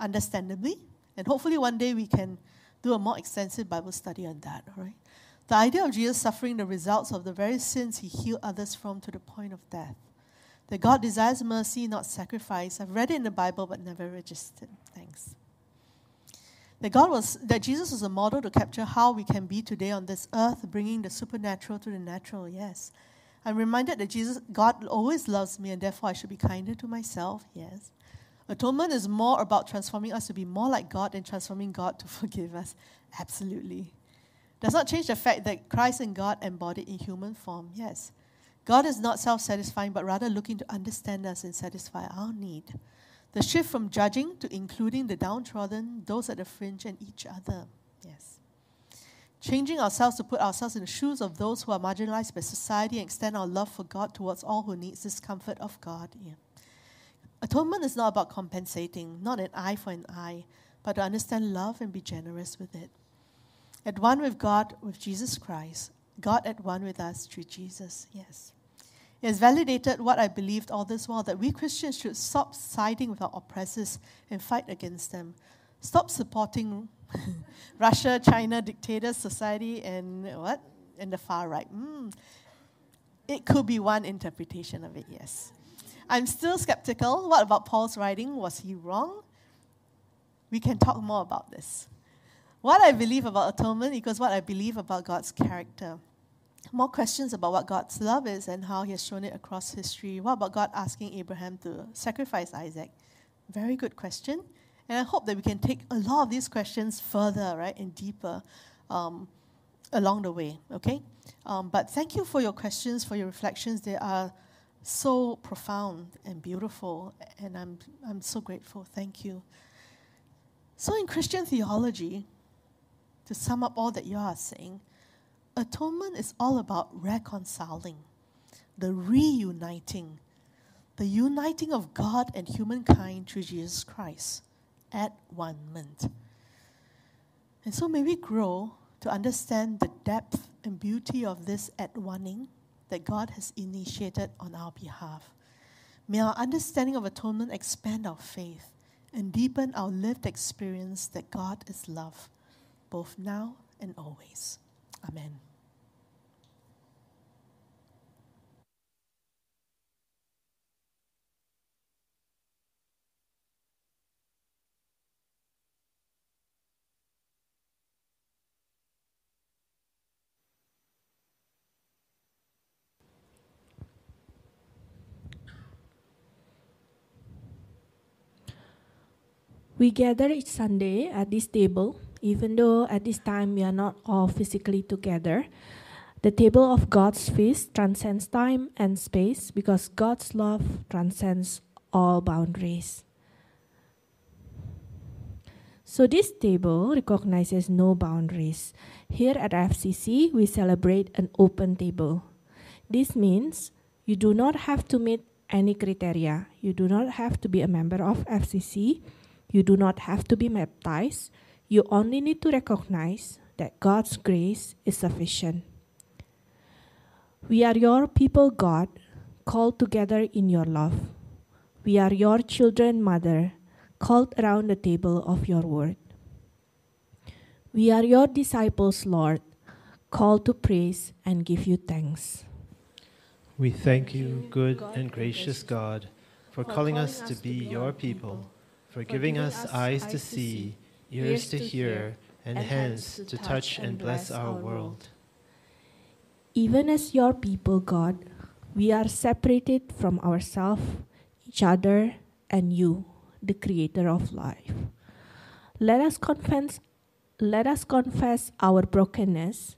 understandably. And hopefully one day we can do a more extensive Bible study on that, all right? The idea of Jesus suffering the results of the very sins he healed others from to the point of death. That God desires mercy, not sacrifice. I've read it in the Bible but never registered. Thanks. That God was that Jesus was a model to capture how we can be today on this earth, bringing the supernatural to the natural. Yes. I'm reminded that Jesus God always loves me and therefore I should be kinder to myself. Yes. Atonement is more about transforming us to be more like God than transforming God to forgive us. Absolutely. Does not change the fact that Christ and God embodied in human form. Yes. God is not self satisfying, but rather looking to understand us and satisfy our need. The shift from judging to including the downtrodden, those at the fringe, and each other. Yes. Changing ourselves to put ourselves in the shoes of those who are marginalized by society and extend our love for God towards all who needs this comfort of God. Yeah. Atonement is not about compensating, not an eye for an eye, but to understand love and be generous with it. At one with God, with Jesus Christ. God at one with us through Jesus. Yes. It has validated what I believed all this while that we Christians should stop siding with our oppressors and fight against them. Stop supporting Russia, China, dictators, society, and what? And the far right. Mm. It could be one interpretation of it, yes. I'm still skeptical. What about Paul's writing? Was he wrong? We can talk more about this. What I believe about atonement equals what I believe about God's character. More questions about what God's love is and how He has shown it across history. What about God asking Abraham to sacrifice Isaac? Very good question. And I hope that we can take a lot of these questions further, right, and deeper um, along the way, okay? Um, but thank you for your questions, for your reflections. They are so profound and beautiful, and I'm, I'm so grateful. Thank you. So, in Christian theology, to sum up all that you are saying, atonement is all about reconciling, the reuniting, the uniting of God and humankind through Jesus Christ at one moment. And so may we grow to understand the depth and beauty of this at oneing that God has initiated on our behalf. May our understanding of atonement expand our faith and deepen our lived experience that God is love both now and always. Amen. We gather each Sunday at this table even though at this time we are not all physically together. The table of God's feast transcends time and space because God's love transcends all boundaries. So, this table recognizes no boundaries. Here at FCC, we celebrate an open table. This means you do not have to meet any criteria. You do not have to be a member of FCC. You do not have to be baptized. You only need to recognize that God's grace is sufficient. We are your people, God, called together in your love. We are your children, Mother, called around the table of your word. We are your disciples, Lord, called to praise and give you thanks. We thank you, good and gracious God, for calling us to be your people, for giving us eyes to see ears to hear, and hands to touch and bless our world. Even as your people, God, we are separated from ourselves, each other, and you, the creator of life. Let us confess let us confess our brokenness.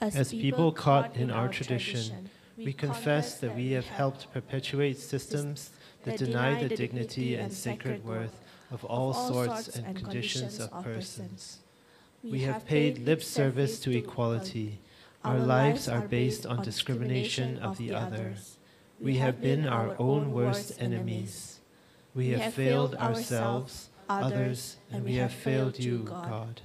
As people caught in our tradition, we confess that we have helped perpetuate systems that deny the dignity and sacred worth of all sorts and conditions of persons. We have paid lip service to equality. Our lives are based on discrimination of the other. We have been our own worst enemies. We have failed ourselves, others, and we have failed you, God.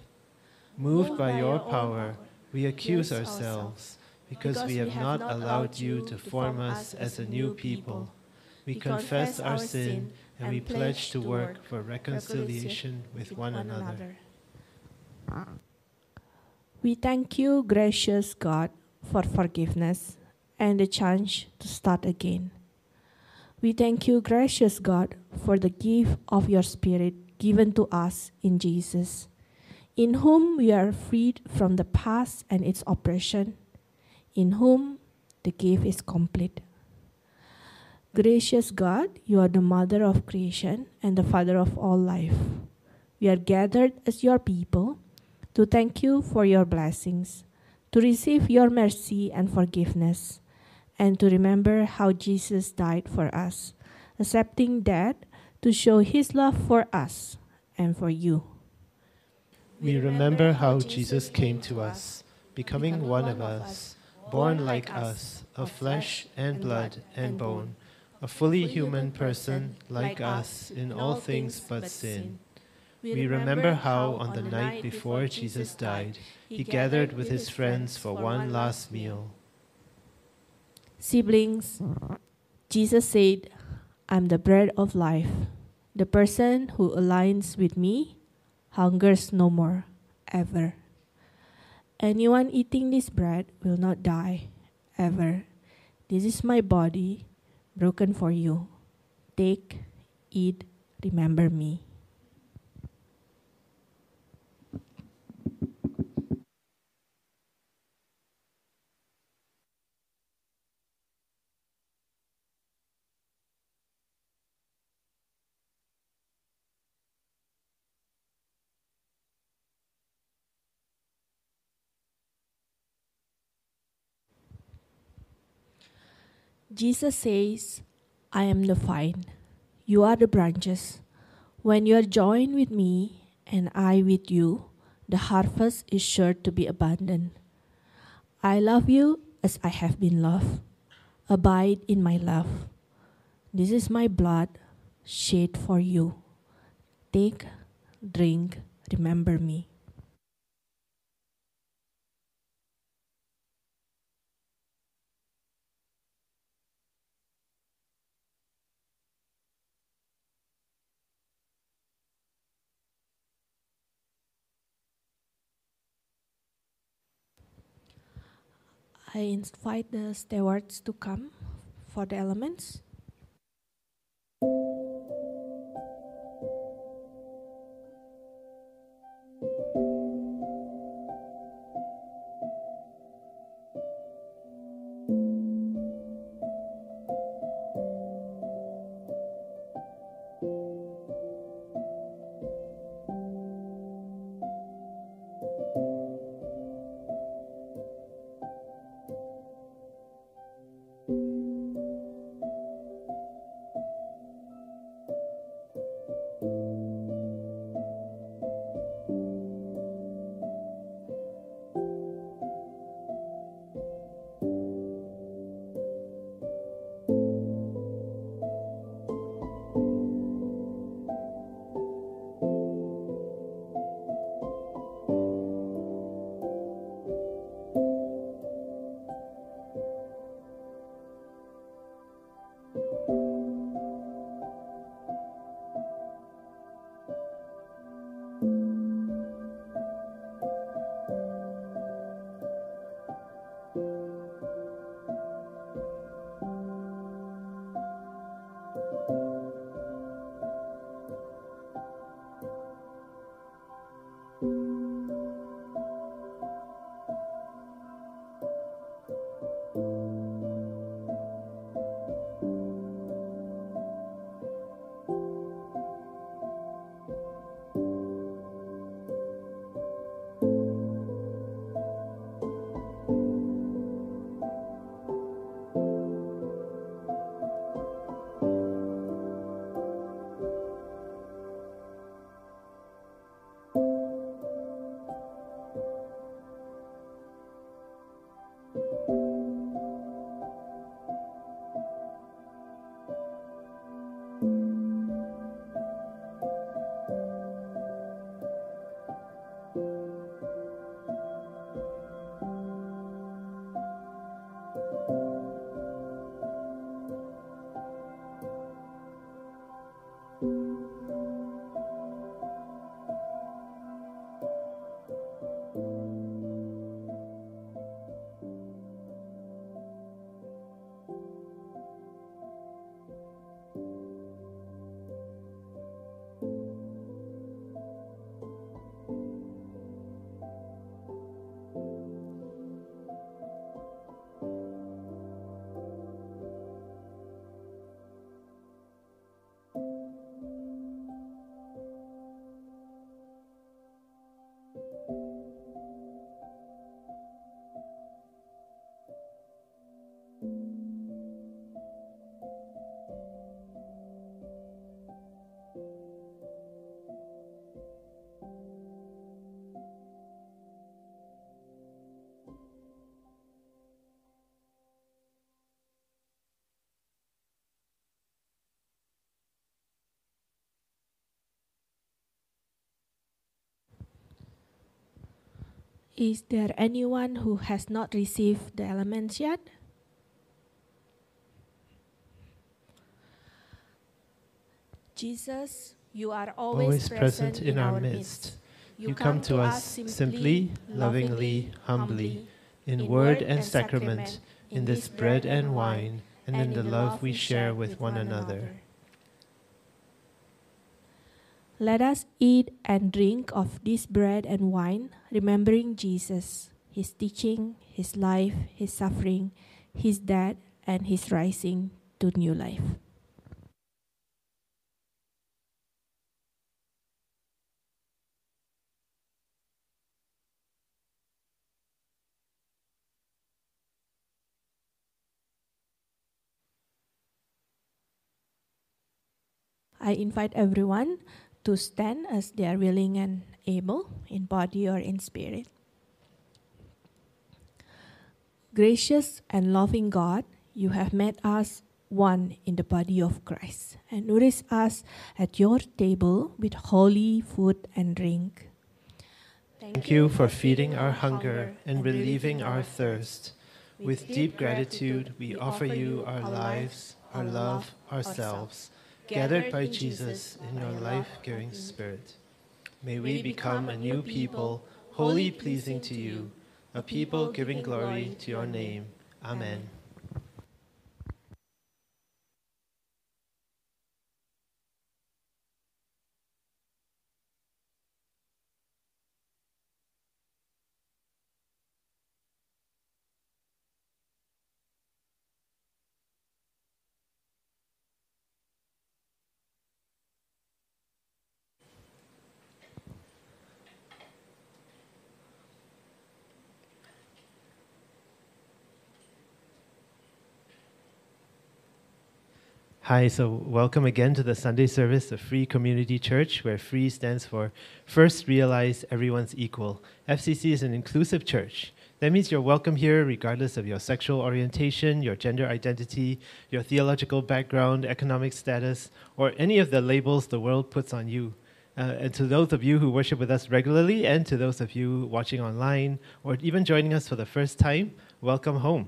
Moved by your power, we accuse ourselves because we have not allowed you to form us as a new people. We confess our sin and we pledge to work for reconciliation with one another. We thank you, gracious God, for forgiveness and the chance to start again. We thank you, gracious God, for the gift of your Spirit given to us in Jesus, in whom we are freed from the past and its oppression, in whom the gift is complete. Gracious God, you are the mother of creation and the father of all life. We are gathered as your people to thank you for your blessings, to receive your mercy and forgiveness, and to remember how Jesus died for us, accepting death to show his love for us and for you. We remember how Jesus came to us, becoming one of us, born like us, of flesh and blood and bone, a fully human person like us in all things but sin. We remember how, on the night before Jesus died, he gathered with his friends for one last meal. Siblings, Jesus said, I'm the bread of life. The person who aligns with me hungers no more, ever. Anyone eating this bread will not die, ever. This is my body, broken for you. Take, eat, remember me. Jesus says, I am the vine, you are the branches. When you are joined with me and I with you, the harvest is sure to be abundant. I love you as I have been loved. Abide in my love. This is my blood shed for you. Take, drink, remember me. I invite the stewards to come for the elements. Is there anyone who has not received the elements yet? Jesus, you are always, Always present in our midst. You come to us simply, lovingly, humbly, in word and sacrament, in this bread and wine, and in the love we share with one another. Let us eat and drink of this bread and wine, remembering Jesus, his teaching, his life, his suffering, his death, and his rising to new life. I invite everyone to stand as they are willing and able, in body or in spirit. Gracious and loving God, you have made us one in the body of Christ and nourish us at your table with holy food and drink. Thank you for feeding our hunger and relieving our thirst. With deep gratitude, we offer you our lives, our love, ourselves, gathered by Jesus in your life giving spirit. May we become a new people, wholly pleasing to you, a people giving glory to your name. Amen. Hi, so welcome again to the Sunday service of Free Community Church, where FREE stands for First Realize Everyone's Equal. FCC is an inclusive church. That means you're welcome here regardless of your sexual orientation, your gender identity, your theological background, economic status, or any of the labels the world puts on you. Uh, and to those of you who worship with us regularly, and to those of you watching online, or even joining us for the first time, welcome home.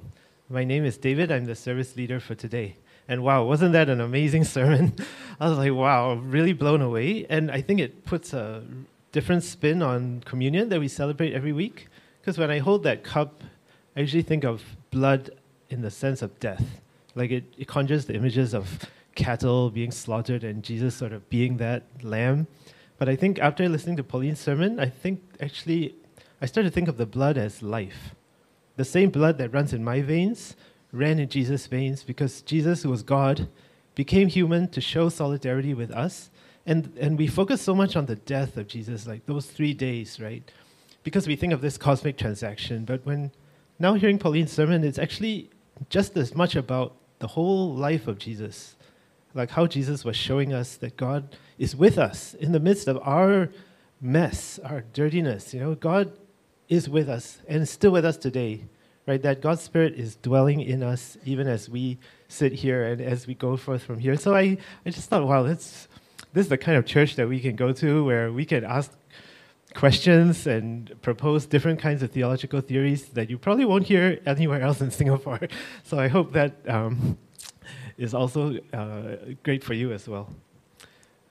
My name is David. I'm the service leader for today. And wow, wasn't that an amazing sermon? I was like, wow, really blown away. And I think it puts a different spin on communion that we celebrate every week. Because when I hold that cup, I usually think of blood in the sense of death. Like it, it conjures the images of cattle being slaughtered and Jesus sort of being that lamb. But I think after listening to Pauline's sermon, I think actually I started to think of the blood as life. The same blood that runs in my veins ran in Jesus' veins because Jesus, who was God, became human to show solidarity with us. And, and we focus so much on the death of Jesus, like those three days, right? Because we think of this cosmic transaction. But when now hearing Pauline's sermon, it's actually just as much about the whole life of Jesus. Like how Jesus was showing us that God is with us in the midst of our mess, our dirtiness. You know, God is with us and is still with us today right? That God's Spirit is dwelling in us even as we sit here and as we go forth from here. So I, I just thought, wow, that's, this is the kind of church that we can go to where we can ask questions and propose different kinds of theological theories that you probably won't hear anywhere else in Singapore. So I hope that um, is also uh, great for you as well.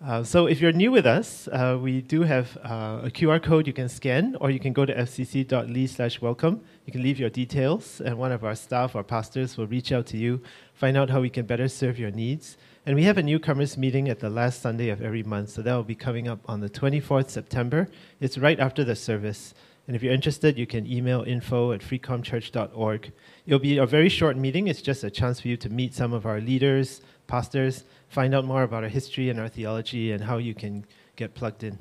Uh, so if you're new with us, uh, we do have uh, a QR code you can scan, or you can go to fcc.ly slash welcome. You can leave your details, and one of our staff or pastors will reach out to you, find out how we can better serve your needs. And we have a newcomers meeting at the last Sunday of every month, so that will be coming up on the 24th September. It's right after the service. And if you're interested, you can email info at freecomchurch.org. It'll be a very short meeting. It's just a chance for you to meet some of our leaders, pastors, find out more about our history and our theology and how you can get plugged in.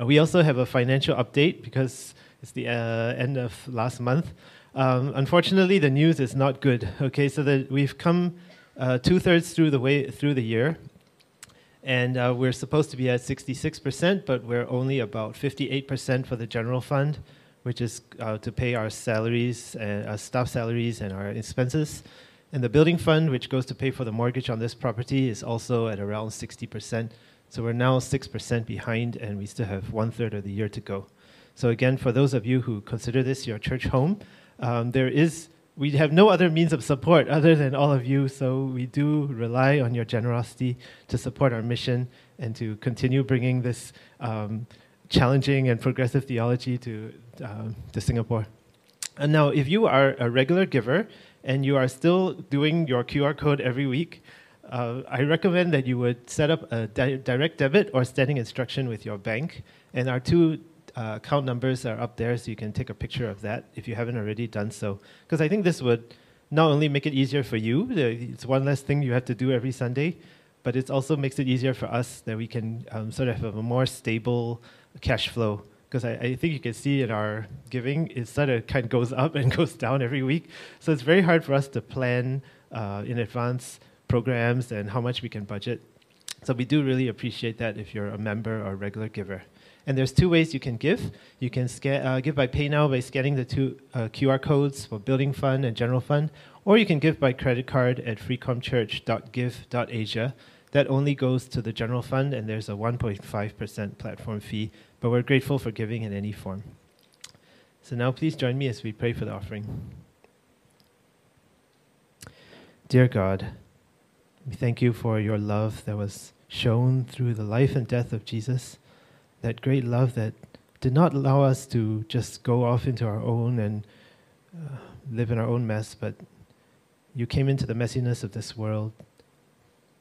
Uh, we also have a financial update because it's the uh, end of last month. Um, unfortunately, the news is not good. Okay, so that we've come uh, two thirds through the way through the year, and uh, we're supposed to be at 66%, but we're only about 58% for the general fund, which is uh, to pay our salaries, and, uh, staff salaries, and our expenses. And the building fund, which goes to pay for the mortgage on this property, is also at around 60%. So we're now 6% behind, and we still have one third of the year to go. So again, for those of you who consider this your church home, um, there is we have no other means of support other than all of you. So we do rely on your generosity to support our mission and to continue bringing this um, challenging and progressive theology to um, to Singapore. And now, if you are a regular giver and you are still doing your QR code every week, uh, I recommend that you would set up a di- direct debit or standing instruction with your bank. And our two uh, account numbers are up there, so you can take a picture of that if you haven't already done so. Because I think this would not only make it easier for you, it's one less thing you have to do every Sunday, but it also makes it easier for us that we can um, sort of have a more stable cash flow because I, I, think you can see in our giving, it sort of kind of goes up and goes down every week. So it's very hard for us to plan uh, in advance programs and how much we can budget. So we do really appreciate that if you're a member or a regular giver. And there's two ways you can give. You can sca- uh, give by PayNow by scanning the two uh, QR codes for Building Fund and General Fund, or you can give by credit card at freecomchurch.give.asia. That only goes to the General Fund, and there's a 1.5% platform fee but we're grateful for giving in any form. So now please join me as we pray for the offering. Dear God, we thank you for your love that was shown through the life and death of Jesus, that great love that did not allow us to just go off into our own and uh, live in our own mess, but you came into the messiness of this world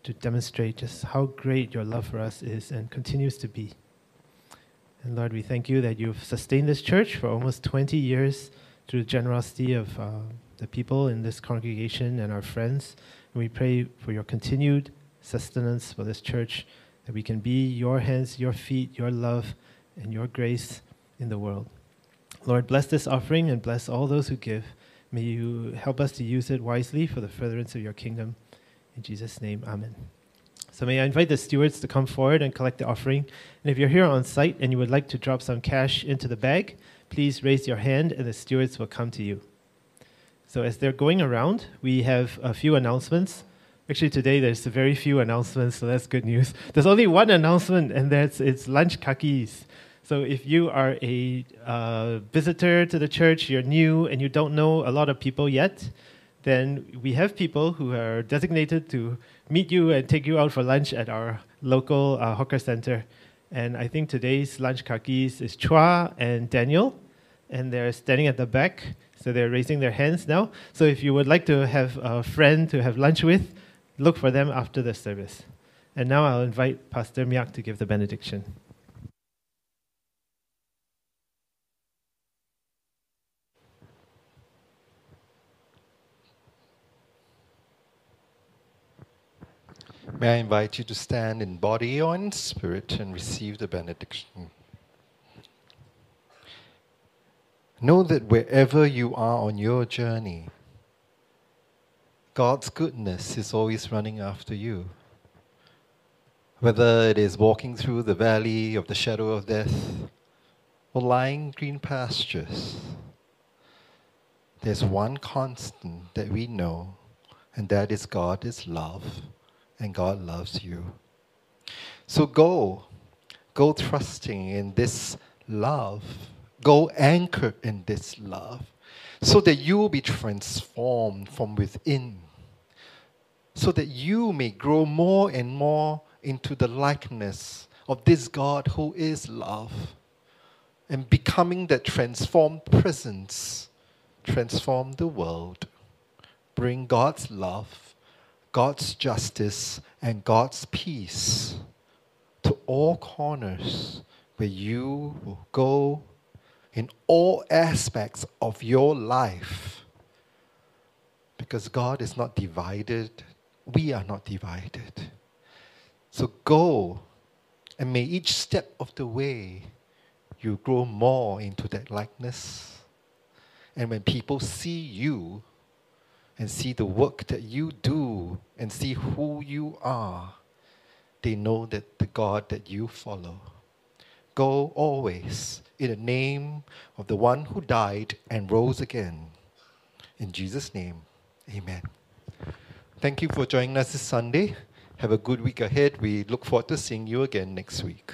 to demonstrate just how great your love for us is and continues to be. And Lord, we thank you that you've sustained this church for almost 20 years through the generosity of uh, the people in this congregation and our friends. And we pray for your continued sustenance for this church, that we can be your hands, your feet, your love, and your grace in the world. Lord, bless this offering and bless all those who give. May you help us to use it wisely for the furtherance of your kingdom. In Jesus' name, amen. So may I invite the stewards to come forward and collect the offering. And if you're here on site and you would like to drop some cash into the bag, please raise your hand and the stewards will come to you. So as they're going around, we have a few announcements. Actually, today there's very few announcements, so that's good news. There's only one announcement, and that's it's lunch kakis. So if you are a uh, visitor to the church, you're new, and you don't know a lot of people yet, then we have people who are designated to meet you and take you out for lunch at our local uh, hawker center. And I think today's lunch kakis is Chua and Daniel, and they're standing at the back, so they're raising their hands now. So if you would like to have a friend to have lunch with, look for them after the service. And now I'll invite Pastor Miak to give the benediction. May I invite you to stand in body or in spirit and receive the benediction. Know that wherever you are on your journey, God's goodness is always running after you. Whether it is walking through the valley of the shadow of death or lying green pastures, there's one constant that we know, and that is God is love and God loves you. So go, go trusting in this love, go anchored in this love, so that you will be transformed from within, so that you may grow more and more into the likeness of this God who is love, and becoming that transformed presence, transform the world, bring God's love God's justice and God's peace to all corners where you will go in all aspects of your life. Because God is not divided, we are not divided. So go, and may each step of the way you grow more into that likeness. And when people see you, and see the work that you do and see who you are, they know that the God that you follow. Go always in the name of the one who died and rose again. In Jesus' name, amen. Thank you for joining us this Sunday. Have a good week ahead. We look forward to seeing you again next week.